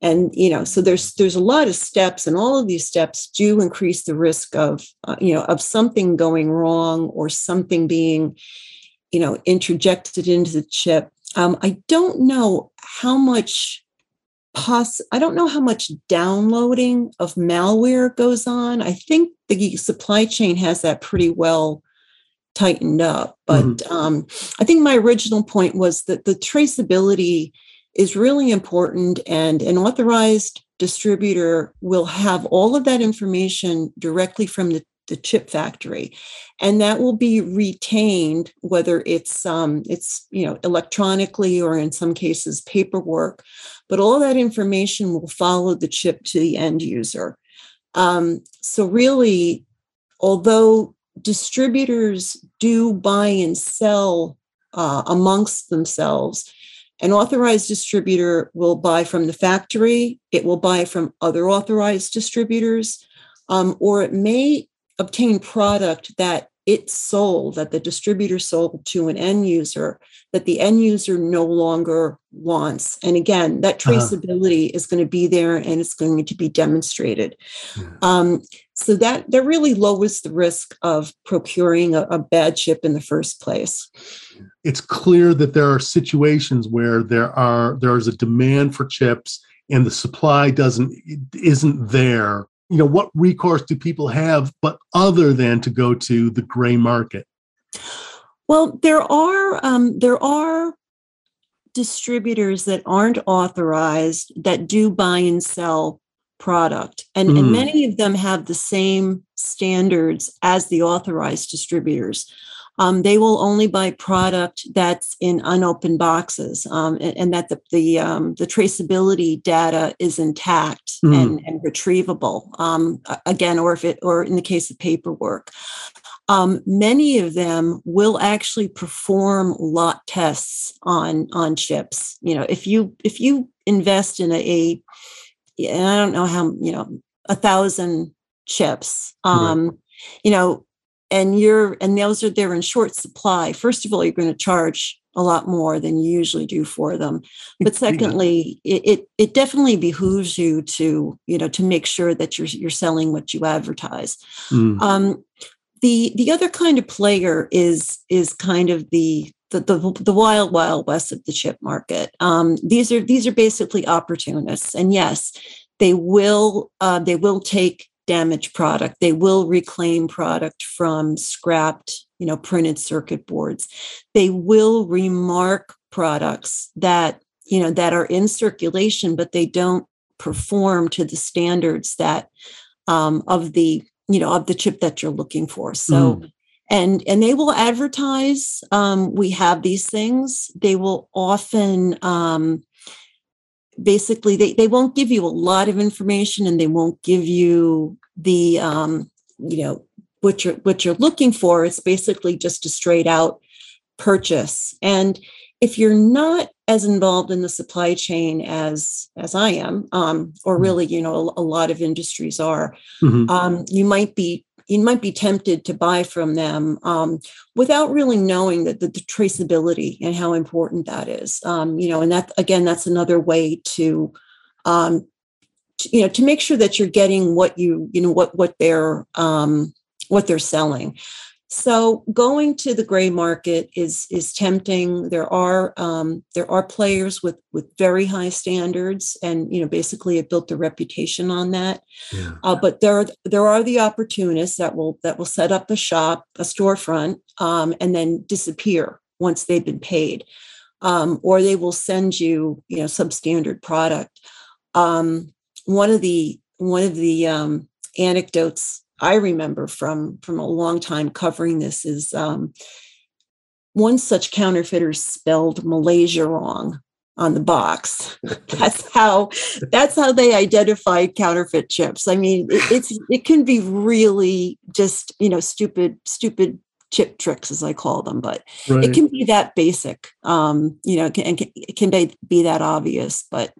and you know so there's there's a lot of steps and all of these steps do increase the risk of uh, you know of something going wrong or something being you know interjected into the chip. Um, i don't know how much poss- i don't know how much downloading of malware goes on. I think the supply chain has that pretty well tightened up but mm-hmm. um, i think my original point was that the traceability is really important and an authorized distributor will have all of that information directly from the, the chip factory and that will be retained whether it's um, it's you know electronically or in some cases paperwork but all that information will follow the chip to the end user um, so really although distributors do buy and sell uh, amongst themselves. An authorized distributor will buy from the factory, it will buy from other authorized distributors, um, or it may obtain product that it sold, that the distributor sold to an end user, that the end user no longer wants. And again, that uh-huh. traceability uh-huh. is going to be there and it's going to be demonstrated. Yeah. Um, so that that really lowers the risk of procuring a, a bad chip in the first place it's clear that there are situations where there are there is a demand for chips and the supply doesn't isn't there you know what recourse do people have but other than to go to the gray market well there are um, there are distributors that aren't authorized that do buy and sell product and, mm. and hmm. many of them have the same standards as the authorized distributors um, they will only buy product that's in unopened boxes um, and, and, that the the, um, the, traceability data is intact mm. and, and, retrievable um, again or if it or in the case of paperwork. Um, many of them will actually perform lot tests on on chips. You know if you if you invest in a, i don't know how you know a thousand chips um, you know and you're and those are they're in short supply. First of all you're going to charge a lot more than you usually do for them. But secondly it, it, it definitely behooves you to you know to make sure that you're you're selling what you advertise. Mm. um, the the other kind of player is is kind of the the, the, the wild wild west of the chip market. Um, these are these are basically opportunists. And yes they will uh, they will take damaged product. They will reclaim product from scrapped, you know, printed circuit boards. They will remark products that, you know, that are in circulation, but they don't perform to the standards that um, of the, you know, of the chip that you're looking for. So mm. and and they will advertise um, we have these things they will often um, basically they, they won't give you a lot of information and they won't give you the um, you know what you're what you're looking for it's basically just a straight out purchase and if you're not as involved in the supply chain as as i am um, or mm-hmm. really you know a, a lot of industries are mm-hmm. um, you might be you might be tempted to buy from them um, without really knowing that the, the, traceability and how important that is. Um, you know, and that again, that's another way to, um, you know, to make sure that you're getting what you, you know, what what they're um, what they're selling. So going to the gray market is is tempting. There are um, there are players with with very high standards, and you know basically it built a reputation on that. Yeah. Uh, but there are there are the opportunists that will that will set up a shop, a storefront, um, and then disappear once they've been paid, um, or they will send you you know substandard product. Um, one of the one of the um, anecdotes I remember from from a long time covering this is um, one such counterfeiter spelled Malaysia wrong on the box. that's how that's how they identified counterfeit chips. I mean, it, it's it can be really just you know stupid stupid chip tricks as I call them, but right. it can be that basic. Um, you know, can, it can be, be that obvious, but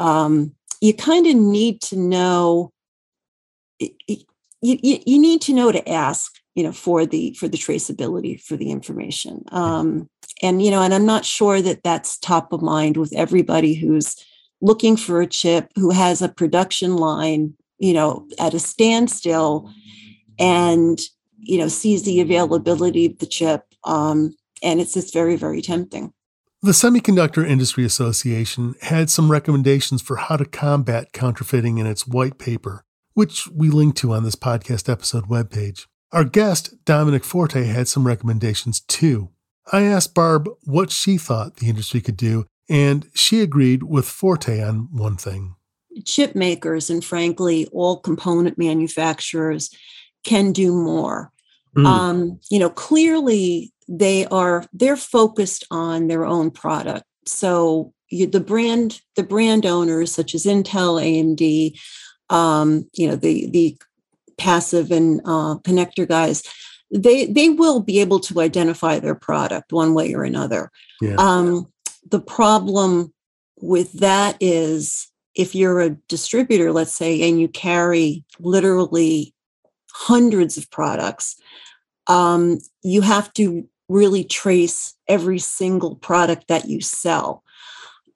um, you kind of need to know. It, you, you, you need to know to ask you know for the for the traceability for the information. Um, and you know and i'm not sure that that's top of mind with everybody who's looking for a chip who has a production line you know at a standstill and you know sees the availability of the chip um, and it's just very very tempting. The Semiconductor Industry Association had some recommendations for how to combat counterfeiting in its white paper which we link to on this podcast episode webpage. Our guest, Domenic Forte, had some recommendations too. I asked Barb what she thought the industry could do, and she agreed with Forte on one thing. Chip makers and, frankly, all component manufacturers can do more. Mm. Um, you know, clearly they are they're focused on their own product. So you, the brand the brand owners such as Intel, AMD, um, you know, the the passive and uh, connector guys, they they will be able to identify their product one way or another. Yeah. Um, the problem with that is if you're a distributor, let's say, and you carry literally hundreds of products, um, you have to really trace every single product that you sell.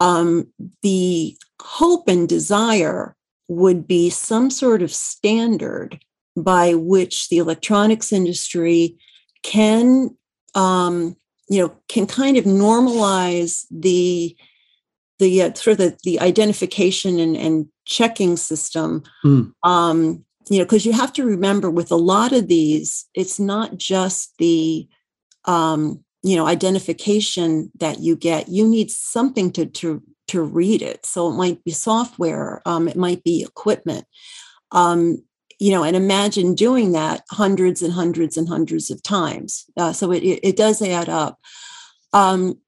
Um, the hope and desire would be some sort of standard by which the electronics industry can um, you know can kind of normalize the the uh, sort of the, the identification and, and checking system mm. um, you know because you have to remember with a lot of these it's not just the um, you know identification that you get you need something to to to read it. So it might be software um, it might be equipment. Um, you know and imagine doing that hundreds and hundreds and hundreds of times. Uh, so it, it does add up. Um,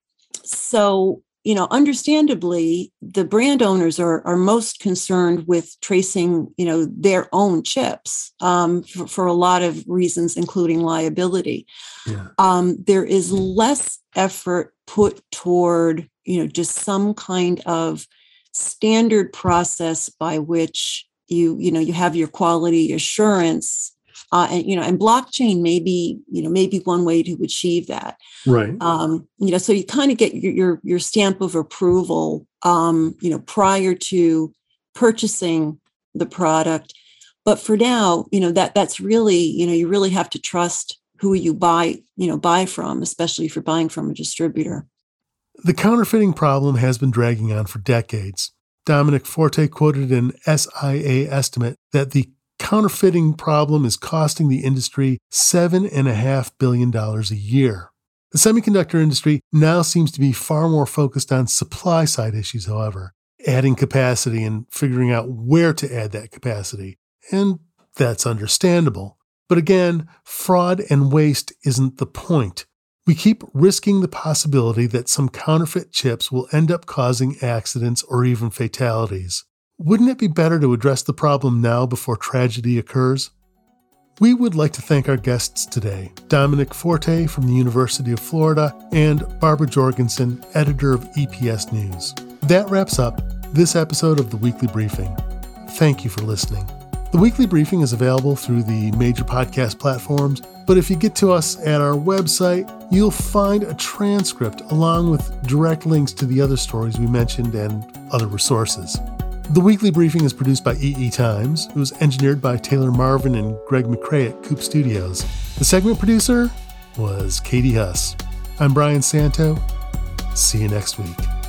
so you know understandably the brand owners are are most concerned with tracing you know their own chips um, for, for, a lot of reasons including liability. Yeah. um, there is less effort put toward you know just some kind of standard process by which you you know you have your quality assurance uh, and you know and blockchain may be you know maybe one way to achieve that. Right. Um, you know so you kind of get your, your, your stamp of approval um, you know prior to purchasing the product. But for now you know that that's really you know you really have to trust who you buy you know buy from especially if you're buying from a distributor the counterfeiting problem has been dragging on for decades domenic forte quoted an sia estimate that the counterfeiting problem is costing the industry $7.5 billion a year. The semiconductor industry now seems to be far more focused on supply side issues, however, adding capacity and figuring out where to add that capacity. And that's understandable. But again, fraud and waste isn't the point. We keep risking the possibility that some counterfeit chips will end up causing accidents or even fatalities. Wouldn't it be better to address the problem now before tragedy occurs? We would like to thank our guests today Domenic Forte from the University of Florida and Barbara Jorgensen, editor of EPS News. That wraps up this episode of the Weekly Briefing. Thank you for listening. The Weekly Briefing is available through the major podcast platforms, but if you get to us at our website, you'll find a transcript along with direct links to the other stories we mentioned and other resources. The weekly briefing is produced by EE Times. It was engineered by Taylor Marvin and Greg McCrae at Coupe Studios. The segment producer was Katie Huss. I'm Brian Santo. See you next week.